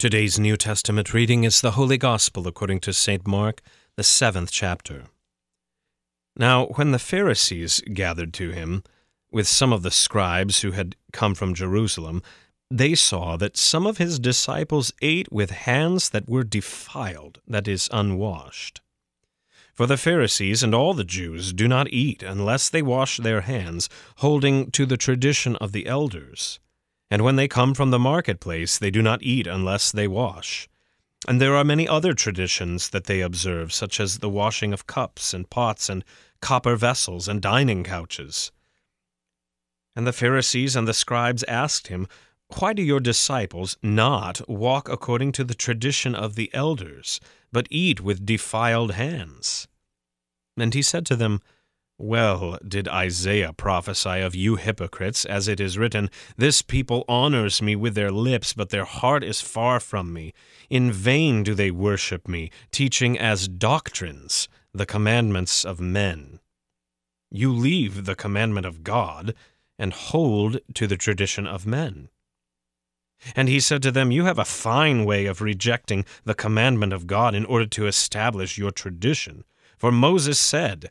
Today's New Testament reading is the Holy Gospel according to St. Mark, the seventh chapter. Now, when the Pharisees gathered to him, with some of the scribes who had come from Jerusalem, they saw that some of his disciples ate with hands that were defiled, that is, unwashed. For the Pharisees and all the Jews do not eat unless they wash their hands, holding to the tradition of the elders. And when they come from the marketplace, they do not eat unless they wash. And there are many other traditions that they observe, such as the washing of cups and pots and copper vessels and dining couches. And the Pharisees and the scribes asked him, Why do your disciples not walk according to the tradition of the elders, but eat with defiled hands? And he said to them, well did Isaiah prophesy of you hypocrites, as it is written, This people honors me with their lips, but their heart is far from me. In vain do they worship me, teaching as doctrines the commandments of men. You leave the commandment of God, and hold to the tradition of men. And he said to them, You have a fine way of rejecting the commandment of God in order to establish your tradition. For Moses said,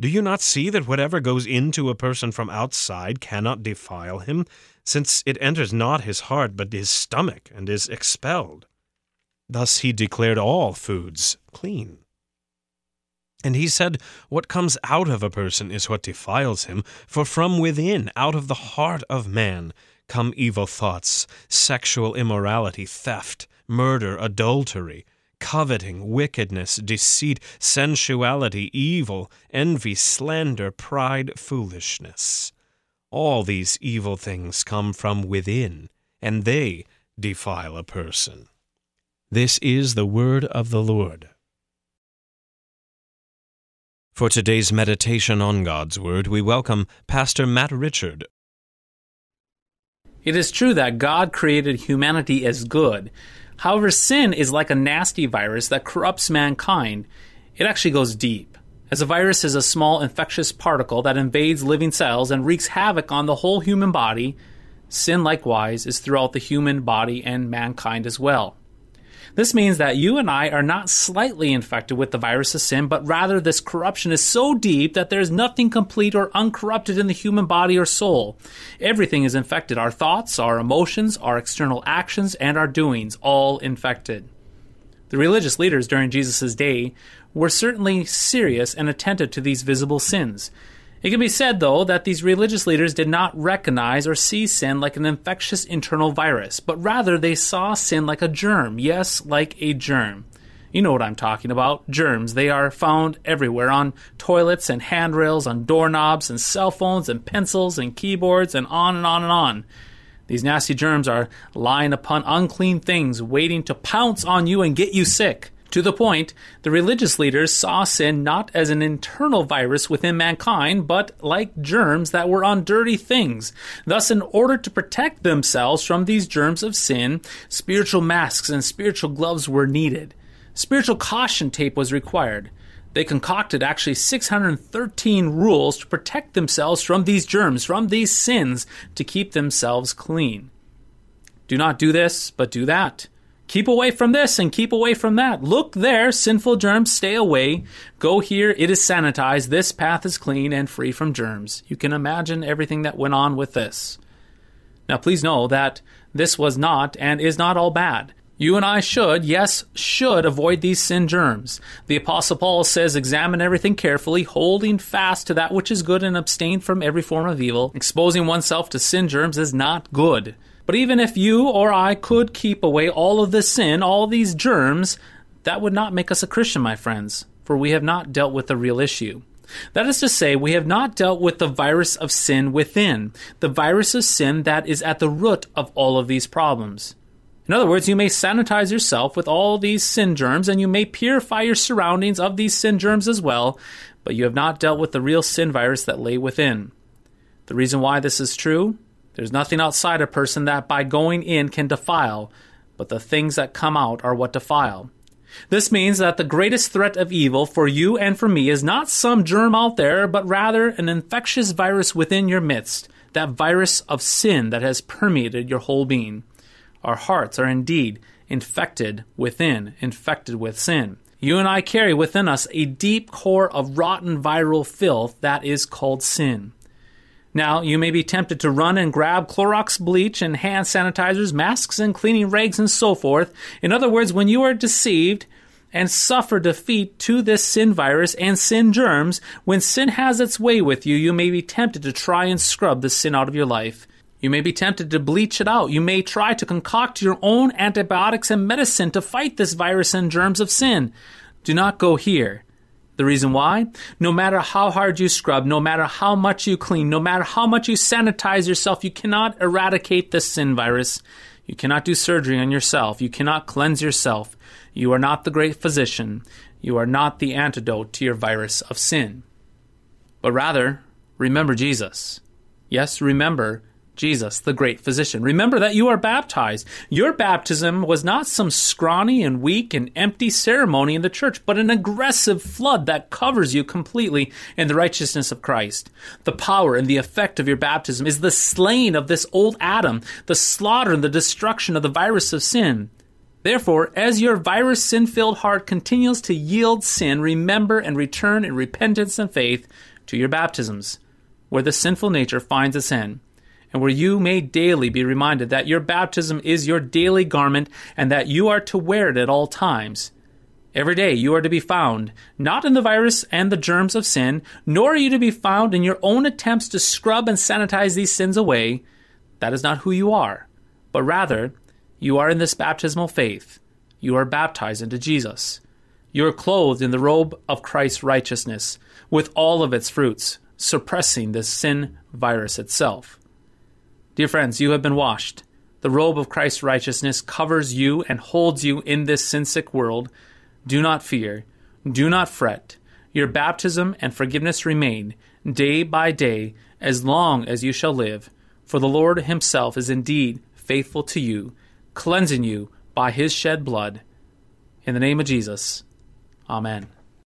Do you not see that whatever goes into a person from outside cannot defile him, since it enters not his heart but his stomach and is expelled? Thus he declared all foods clean. And he said, What comes out of a person is what defiles him, for from within, out of the heart of man, come evil thoughts, sexual immorality, theft, murder, adultery coveting, wickedness, deceit, sensuality, evil, envy, slander, pride, foolishness. All these evil things come from within, and they defile a person. This is the word of the Lord. For today's meditation on God's Word, we welcome Pastor Matt Richard. It is true that God created humanity as good, However, sin is like a nasty virus that corrupts mankind. It actually goes deep. As a virus is a small infectious particle that invades living cells and wreaks havoc on the whole human body, sin likewise is throughout the human body and mankind as well. This means that you and I are not slightly infected with the virus of sin, but rather this corruption is so deep that there is nothing complete or uncorrupted in the human body or soul. Everything is infected our thoughts, our emotions, our external actions, and our doings, all infected. The religious leaders during Jesus' day were certainly serious and attentive to these visible sins. It can be said, though, that these religious leaders did not recognize or see sin like an infectious internal virus, but rather they saw sin like a germ. Yes, like a germ. You know what I'm talking about. Germs. They are found everywhere on toilets and handrails, on doorknobs and cell phones and pencils and keyboards and on and on and on. These nasty germs are lying upon unclean things, waiting to pounce on you and get you sick. To the point, the religious leaders saw sin not as an internal virus within mankind, but like germs that were on dirty things. Thus, in order to protect themselves from these germs of sin, spiritual masks and spiritual gloves were needed. Spiritual caution tape was required. They concocted actually 613 rules to protect themselves from these germs, from these sins, to keep themselves clean. Do not do this, but do that. Keep away from this and keep away from that. Look there, sinful germs, stay away. Go here, it is sanitized. This path is clean and free from germs. You can imagine everything that went on with this. Now, please know that this was not and is not all bad. You and I should, yes, should avoid these sin germs. The Apostle Paul says, Examine everything carefully, holding fast to that which is good and abstain from every form of evil. Exposing oneself to sin germs is not good. But even if you or I could keep away all of this sin, all these germs, that would not make us a Christian, my friends, for we have not dealt with the real issue. That is to say, we have not dealt with the virus of sin within, the virus of sin that is at the root of all of these problems. In other words, you may sanitize yourself with all these sin germs and you may purify your surroundings of these sin germs as well, but you have not dealt with the real sin virus that lay within. The reason why this is true there's nothing outside a person that by going in can defile, but the things that come out are what defile. This means that the greatest threat of evil for you and for me is not some germ out there, but rather an infectious virus within your midst, that virus of sin that has permeated your whole being. Our hearts are indeed infected within, infected with sin. You and I carry within us a deep core of rotten viral filth that is called sin. Now, you may be tempted to run and grab Clorox bleach and hand sanitizers, masks and cleaning rags, and so forth. In other words, when you are deceived and suffer defeat to this sin virus and sin germs, when sin has its way with you, you may be tempted to try and scrub the sin out of your life. You may be tempted to bleach it out. You may try to concoct your own antibiotics and medicine to fight this virus and germs of sin. Do not go here. The reason why? No matter how hard you scrub, no matter how much you clean, no matter how much you sanitize yourself, you cannot eradicate the sin virus. You cannot do surgery on yourself. You cannot cleanse yourself. You are not the great physician. You are not the antidote to your virus of sin. But rather, remember Jesus. Yes, remember Jesus, the great physician. Remember that you are baptized. Your baptism was not some scrawny and weak and empty ceremony in the church, but an aggressive flood that covers you completely in the righteousness of Christ. The power and the effect of your baptism is the slaying of this old Adam, the slaughter and the destruction of the virus of sin. Therefore, as your virus sin filled heart continues to yield sin, remember and return in repentance and faith to your baptisms, where the sinful nature finds its end and where you may daily be reminded that your baptism is your daily garment and that you are to wear it at all times. Every day you are to be found, not in the virus and the germs of sin, nor are you to be found in your own attempts to scrub and sanitize these sins away. That is not who you are, but rather, you are in this baptismal faith. You are baptized into Jesus. You are clothed in the robe of Christ's righteousness, with all of its fruits, suppressing the sin virus itself. Dear friends, you have been washed. The robe of Christ's righteousness covers you and holds you in this sin sick world. Do not fear. Do not fret. Your baptism and forgiveness remain day by day as long as you shall live. For the Lord Himself is indeed faithful to you, cleansing you by His shed blood. In the name of Jesus, Amen.